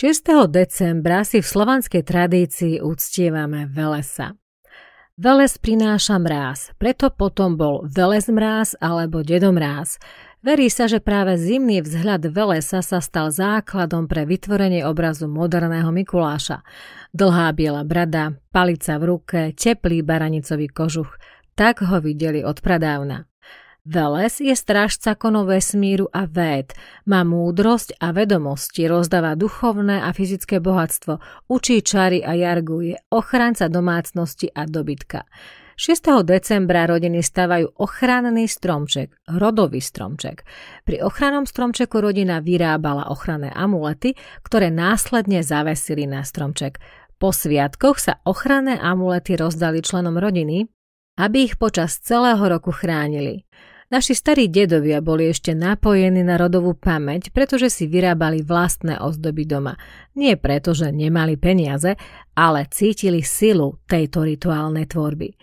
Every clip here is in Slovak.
6. decembra si v slovanskej tradícii uctievame Velesa. Veles prináša mráz, preto potom bol Veles mráz alebo Dedomráz. Verí sa, že práve zimný vzhľad Velesa sa stal základom pre vytvorenie obrazu moderného Mikuláša. Dlhá biela brada, palica v ruke, teplý baranicový kožuch. Tak ho videli od pradávna. Veles je strážca konov vesmíru a véd, má múdrosť a vedomosti, rozdáva duchovné a fyzické bohatstvo, učí čary a jarguje, ochranca domácnosti a dobytka. 6. decembra rodiny stavajú ochranný stromček, rodový stromček. Pri ochrannom stromčeku rodina vyrábala ochranné amulety, ktoré následne zavesili na stromček. Po sviatkoch sa ochranné amulety rozdali členom rodiny, aby ich počas celého roku chránili. Naši starí dedovia boli ešte napojení na rodovú pamäť, pretože si vyrábali vlastné ozdoby doma. Nie preto, že nemali peniaze, ale cítili silu tejto rituálnej tvorby.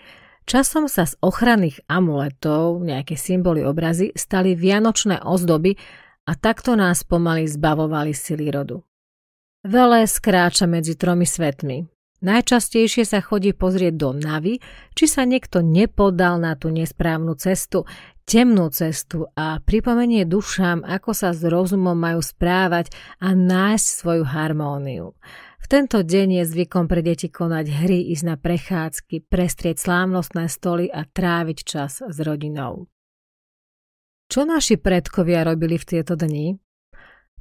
Časom sa z ochranných amuletov, nejaké symboly obrazy, stali vianočné ozdoby a takto nás pomaly zbavovali sily rodu. Vele skráča medzi tromi svetmi. Najčastejšie sa chodí pozrieť do navy, či sa niekto nepodal na tú nesprávnu cestu, temnú cestu a pripomenie dušám, ako sa s rozumom majú správať a nájsť svoju harmóniu. V tento deň je zvykom pre deti konať hry, ísť na prechádzky, prestrieť slávnostné stoly a tráviť čas s rodinou. Čo naši predkovia robili v tieto dni?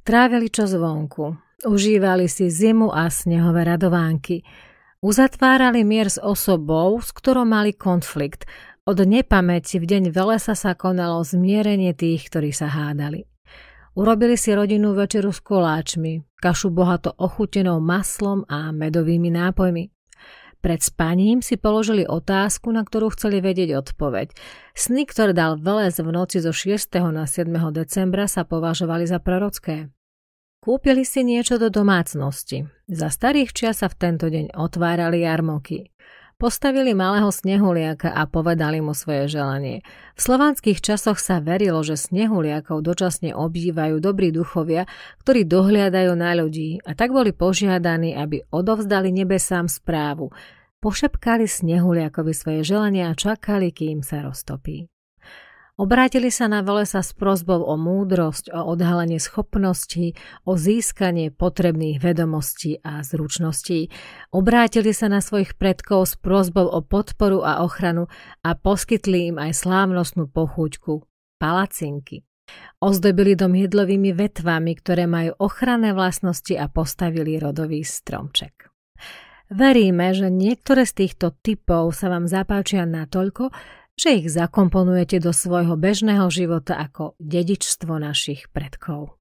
Trávili čas vonku, užívali si zimu a snehové radovánky, uzatvárali mier s osobou, s ktorou mali konflikt, od nepamäti v deň Velesa sa konalo zmierenie tých, ktorí sa hádali. Urobili si rodinnú večeru s koláčmi, kašu bohato ochutenou maslom a medovými nápojmi. Pred spaním si položili otázku, na ktorú chceli vedieť odpoveď. Sny, ktoré dal Veles v noci zo 6. na 7. decembra sa považovali za prorocké. Kúpili si niečo do domácnosti. Za starých čias sa v tento deň otvárali jarmoky. Postavili malého snehuliaka a povedali mu svoje želanie. V slovanských časoch sa verilo, že snehuliakov dočasne obývajú dobrí duchovia, ktorí dohliadajú na ľudí a tak boli požiadaní, aby odovzdali nebesám správu. Pošepkali snehuliakovi svoje želania a čakali, kým sa roztopí. Obrátili sa na Velesa s prozbou o múdrosť, o odhalenie schopností, o získanie potrebných vedomostí a zručností. Obrátili sa na svojich predkov s prozbou o podporu a ochranu a poskytli im aj slávnostnú pochúťku – palacinky. Ozdobili dom jedlovými vetvami, ktoré majú ochranné vlastnosti a postavili rodový stromček. Veríme, že niektoré z týchto typov sa vám zapáčia natoľko, že ich zakomponujete do svojho bežného života ako dedičstvo našich predkov.